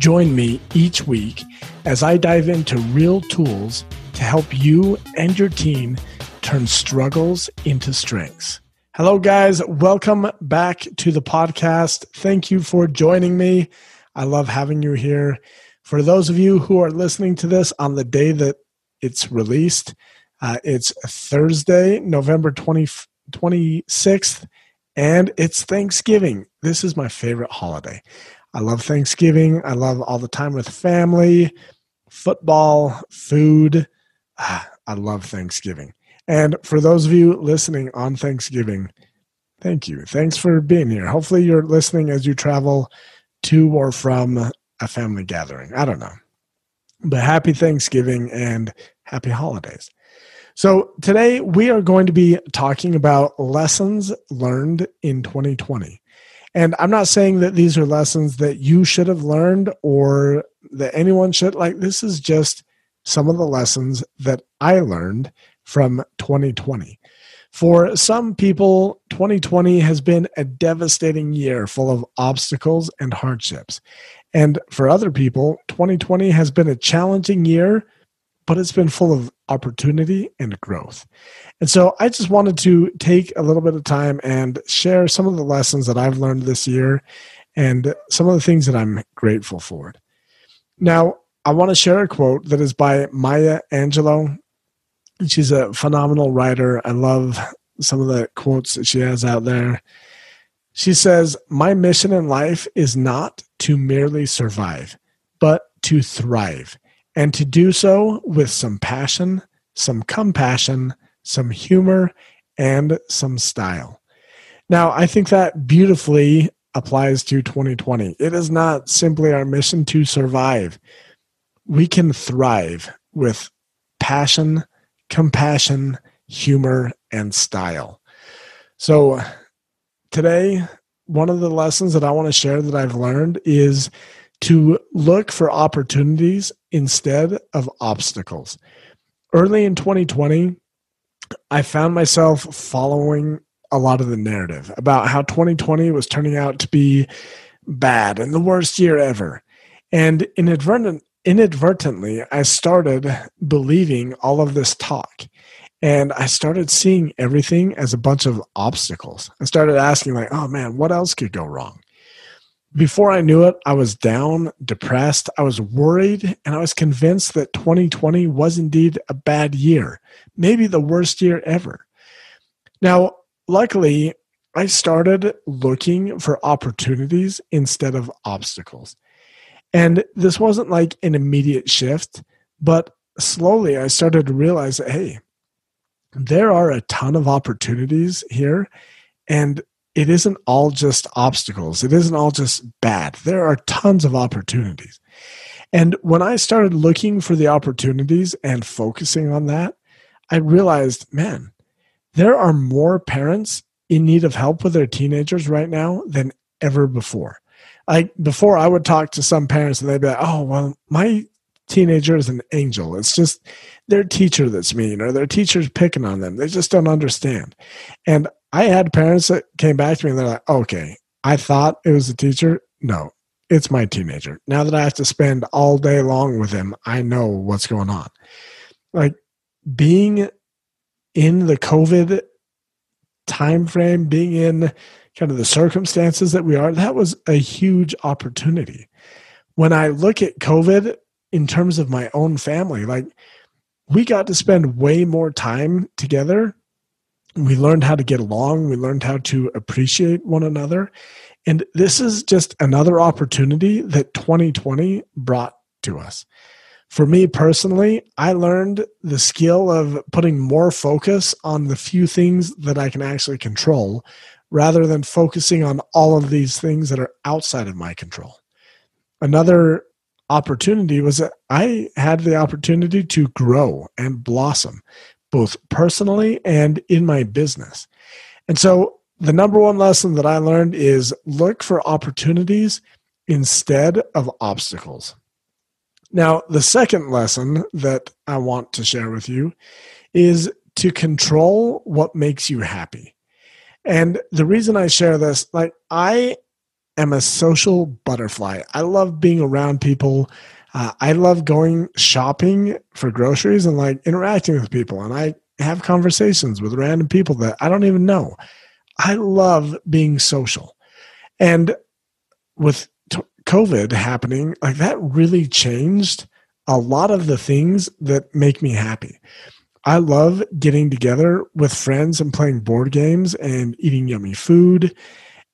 Join me each week as I dive into real tools to help you and your team turn struggles into strengths. Hello, guys. Welcome back to the podcast. Thank you for joining me. I love having you here. For those of you who are listening to this on the day that it's released, uh, it's Thursday, November 20, 26th, and it's Thanksgiving. This is my favorite holiday. I love Thanksgiving. I love all the time with family, football, food. Ah, I love Thanksgiving. And for those of you listening on Thanksgiving, thank you. Thanks for being here. Hopefully, you're listening as you travel to or from a family gathering. I don't know. But happy Thanksgiving and happy holidays. So, today we are going to be talking about lessons learned in 2020. And I'm not saying that these are lessons that you should have learned or that anyone should. Like, this is just some of the lessons that I learned from 2020. For some people, 2020 has been a devastating year full of obstacles and hardships. And for other people, 2020 has been a challenging year but it's been full of opportunity and growth. And so I just wanted to take a little bit of time and share some of the lessons that I've learned this year and some of the things that I'm grateful for. Now, I want to share a quote that is by Maya Angelou. She's a phenomenal writer. I love some of the quotes that she has out there. She says, My mission in life is not to merely survive, but to thrive and to do so with some passion, some compassion, some humor, and some style. Now, I think that beautifully applies to 2020. It is not simply our mission to survive. We can thrive with passion, compassion, humor, and style. So, today, one of the lessons that I want to share that I've learned is to look for opportunities instead of obstacles. Early in 2020, I found myself following a lot of the narrative about how 2020 was turning out to be bad and the worst year ever. And inadvertent, inadvertently, I started believing all of this talk. And I started seeing everything as a bunch of obstacles. I started asking, like, oh man, what else could go wrong? Before I knew it, I was down, depressed, I was worried, and I was convinced that 2020 was indeed a bad year, maybe the worst year ever. Now, luckily, I started looking for opportunities instead of obstacles. And this wasn't like an immediate shift, but slowly I started to realize that, hey, there are a ton of opportunities here. And it isn't all just obstacles. It isn't all just bad. There are tons of opportunities. And when I started looking for the opportunities and focusing on that, I realized, man, there are more parents in need of help with their teenagers right now than ever before. Like before, I would talk to some parents and they'd be like, oh, well, my teenager is an angel. It's just their teacher that's mean or their teacher's picking on them. They just don't understand. And I had parents that came back to me and they're like, okay, I thought it was the teacher. No, it's my teenager. Now that I have to spend all day long with him, I know what's going on. Like being in the COVID time frame, being in kind of the circumstances that we are, that was a huge opportunity. When I look at COVID in terms of my own family, like we got to spend way more time together we learned how to get along. We learned how to appreciate one another. And this is just another opportunity that 2020 brought to us. For me personally i learned the skill of putting more focus on the few things that i can actually control rather than focusing on all of these things that are outside of my control. Another opportunity was that I had the opportunity to grow and blossom, both personally and in my business. And so, the number one lesson that I learned is look for opportunities instead of obstacles. Now, the second lesson that I want to share with you is to control what makes you happy. And the reason I share this, like, I am a social butterfly. I love being around people. Uh, I love going shopping for groceries and like interacting with people. And I have conversations with random people that I don't even know. I love being social. And with t- COVID happening, like that really changed a lot of the things that make me happy. I love getting together with friends and playing board games and eating yummy food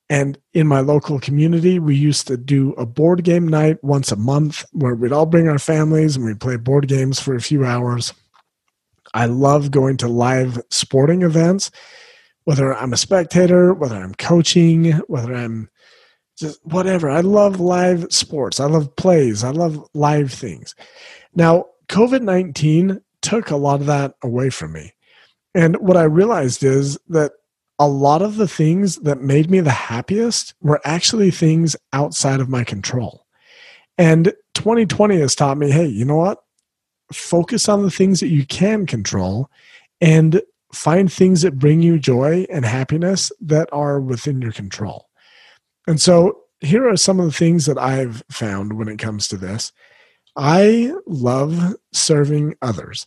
and in my local community, we used to do a board game night once a month where we'd all bring our families and we'd play board games for a few hours. I love going to live sporting events, whether I'm a spectator, whether I'm coaching, whether I'm just whatever. I love live sports. I love plays. I love live things. Now, COVID 19 took a lot of that away from me. And what I realized is that a lot of the things that made me the happiest were actually things outside of my control. And 2020 has taught me hey, you know what? Focus on the things that you can control and find things that bring you joy and happiness that are within your control. And so here are some of the things that I've found when it comes to this. I love serving others.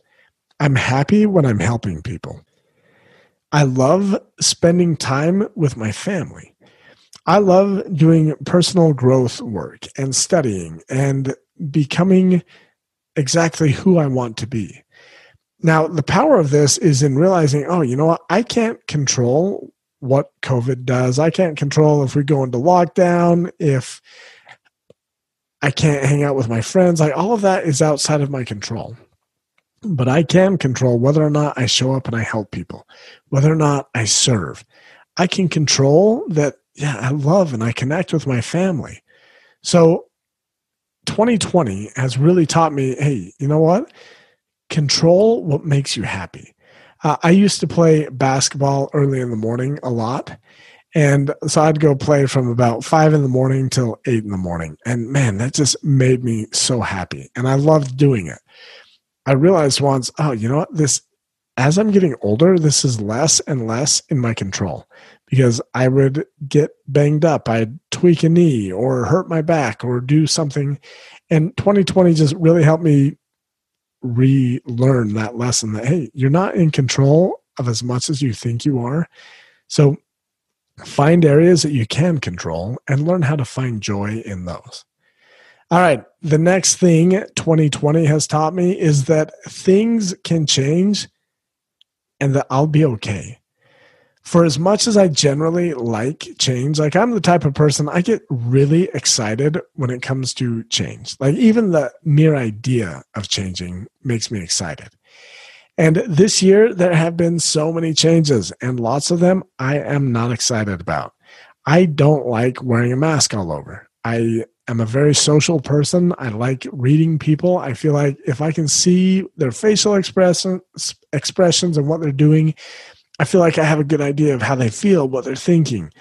I'm happy when I'm helping people. I love spending time with my family. I love doing personal growth work and studying and becoming exactly who I want to be. Now, the power of this is in realizing, oh, you know what? I can't control what COVID does. I can't control if we go into lockdown, if I can't hang out with my friends. Like all of that is outside of my control but I can control whether or not I show up and I help people, whether or not I serve. I can control that, yeah, I love and I connect with my family. So 2020 has really taught me hey, you know what? Control what makes you happy. Uh, I used to play basketball early in the morning a lot. And so I'd go play from about five in the morning till eight in the morning. And man, that just made me so happy. And I loved doing it. I realized once, oh, you know what? This, as I'm getting older, this is less and less in my control because I would get banged up. I'd tweak a knee or hurt my back or do something. And 2020 just really helped me relearn that lesson that, hey, you're not in control of as much as you think you are. So find areas that you can control and learn how to find joy in those. All right. The next thing 2020 has taught me is that things can change and that I'll be okay. For as much as I generally like change, like I'm the type of person I get really excited when it comes to change. Like even the mere idea of changing makes me excited. And this year, there have been so many changes, and lots of them I am not excited about. I don't like wearing a mask all over. I am a very social person. I like reading people. I feel like if I can see their facial expression, expressions and what they're doing, I feel like I have a good idea of how they feel, what they're thinking.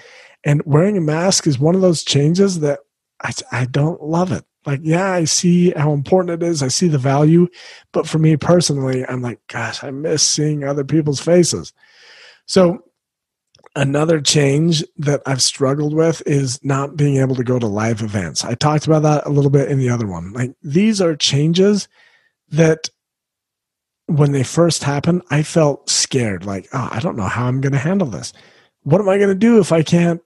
And wearing a mask is one of those changes that I, I don't love it. Like, yeah, I see how important it is. I see the value. But for me personally, I'm like, gosh, I miss seeing other people's faces. So Another change that I've struggled with is not being able to go to live events. I talked about that a little bit in the other one. Like these are changes that when they first happened, I felt scared. Like, oh, I don't know how I'm going to handle this. What am I going to do if I can't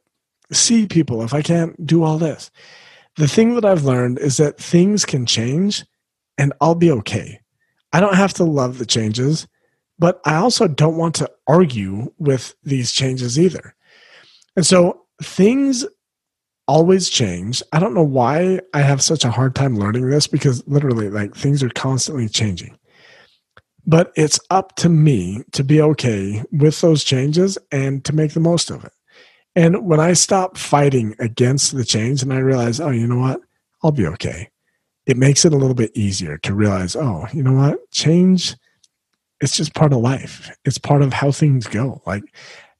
see people, if I can't do all this? The thing that I've learned is that things can change and I'll be okay. I don't have to love the changes. But I also don't want to argue with these changes either. And so things always change. I don't know why I have such a hard time learning this because literally, like, things are constantly changing. But it's up to me to be okay with those changes and to make the most of it. And when I stop fighting against the change and I realize, oh, you know what? I'll be okay. it makes it a little bit easier to realize, oh, you know what? Change, it's just part of life. It's part of how things go. Like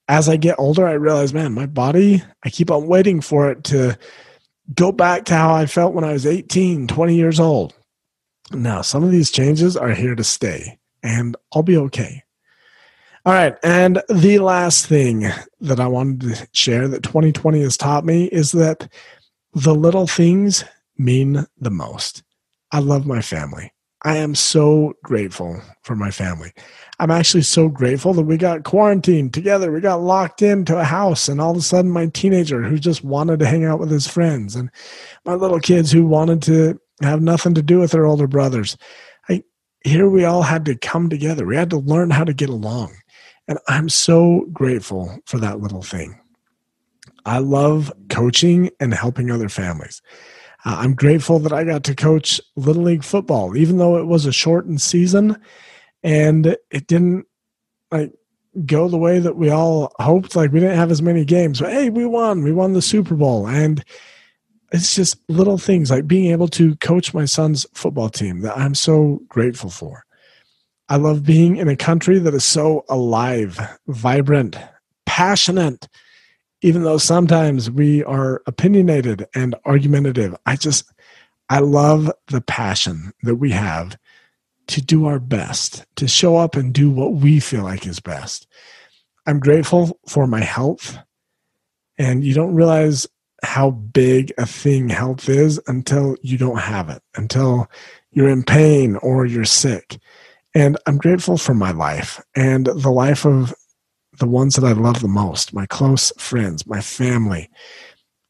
as I get older, I realize, man, my body, I keep on waiting for it to go back to how I felt when I was 18, 20 years old. Now, some of these changes are here to stay, and I'll be okay. All right. And the last thing that I wanted to share that 2020 has taught me is that the little things mean the most. I love my family. I am so grateful for my family. I'm actually so grateful that we got quarantined together. We got locked into a house, and all of a sudden, my teenager who just wanted to hang out with his friends, and my little kids who wanted to have nothing to do with their older brothers. I, here we all had to come together. We had to learn how to get along. And I'm so grateful for that little thing. I love coaching and helping other families. Uh, I'm grateful that I got to coach Little League football, even though it was a shortened season and it didn't like go the way that we all hoped. Like we didn't have as many games, but hey, we won. We won the Super Bowl. And it's just little things like being able to coach my son's football team that I'm so grateful for. I love being in a country that is so alive, vibrant, passionate, even though sometimes we are opinionated and argumentative. I just, I love the passion that we have to do our best, to show up and do what we feel like is best. I'm grateful for my health. And you don't realize how big a thing health is until you don't have it, until you're in pain or you're sick. And I'm grateful for my life and the life of the ones that I love the most my close friends, my family.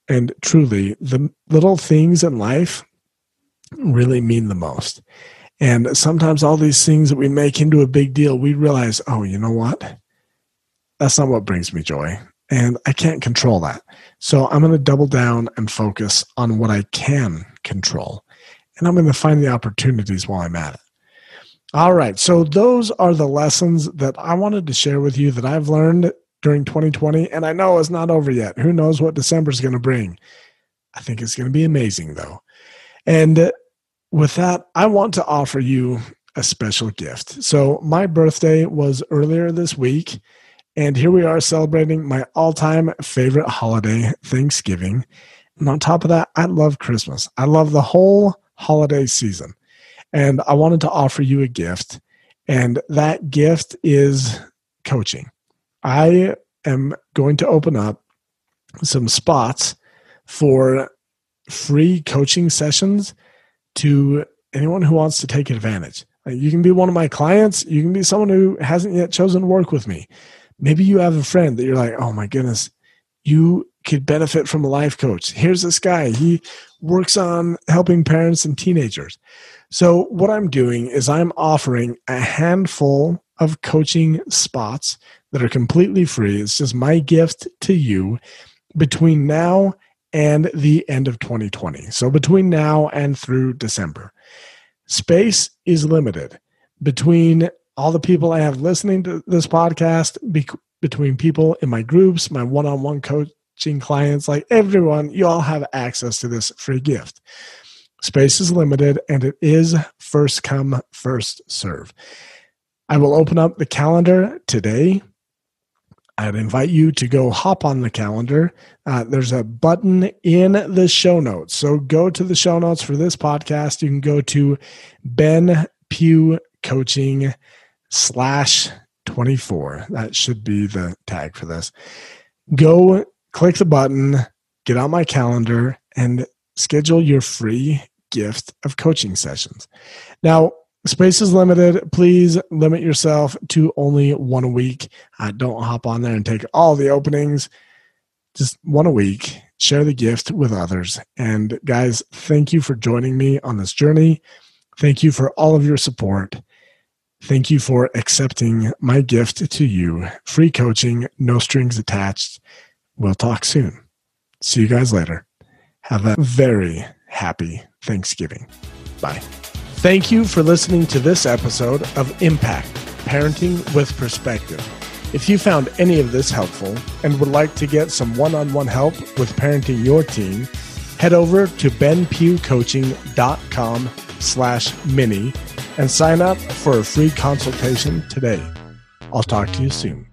And truly, the little things in life really mean the most. And sometimes all these things that we make into a big deal, we realize, oh, you know what? That's not what brings me joy. And I can't control that. So I'm going to double down and focus on what I can control. And I'm going to find the opportunities while I'm at it. All right. So those are the lessons that I wanted to share with you that I've learned during 2020. And I know it's not over yet. Who knows what December is going to bring? I think it's going to be amazing, though. And with that, I want to offer you a special gift. So, my birthday was earlier this week, and here we are celebrating my all time favorite holiday, Thanksgiving. And on top of that, I love Christmas. I love the whole holiday season. And I wanted to offer you a gift. And that gift is coaching. I am going to open up some spots for free coaching sessions to anyone who wants to take advantage. Uh, you can be one of my clients, you can be someone who hasn't yet chosen to work with me. Maybe you have a friend that you're like, oh my goodness, you could benefit from a life coach. Here's this guy, he works on helping parents and teenagers. So, what I'm doing is I'm offering a handful of coaching spots that are completely free. It's just my gift to you between now and the end of 2020. So, between now and through December, space is limited between all the people I have listening to this podcast, be- between people in my groups, my one on one coaching clients, like everyone, you all have access to this free gift. Space is limited and it is first come, first serve. I will open up the calendar today. I'd invite you to go hop on the calendar. Uh, there's a button in the show notes. So go to the show notes for this podcast. You can go to Ben Pugh Coaching slash 24. That should be the tag for this. Go click the button, get on my calendar, and schedule your free gift of coaching sessions. Now, space is limited. Please limit yourself to only one a week. Don't hop on there and take all the openings. Just one a week. Share the gift with others. And guys, thank you for joining me on this journey. Thank you for all of your support. Thank you for accepting my gift to you free coaching, no strings attached. We'll talk soon. See you guys later. Have a very happy Thanksgiving. Bye. Thank you for listening to this episode of Impact Parenting with Perspective. If you found any of this helpful and would like to get some one on one help with parenting your teen, Head over to benpughcoaching.com slash mini and sign up for a free consultation today. I'll talk to you soon.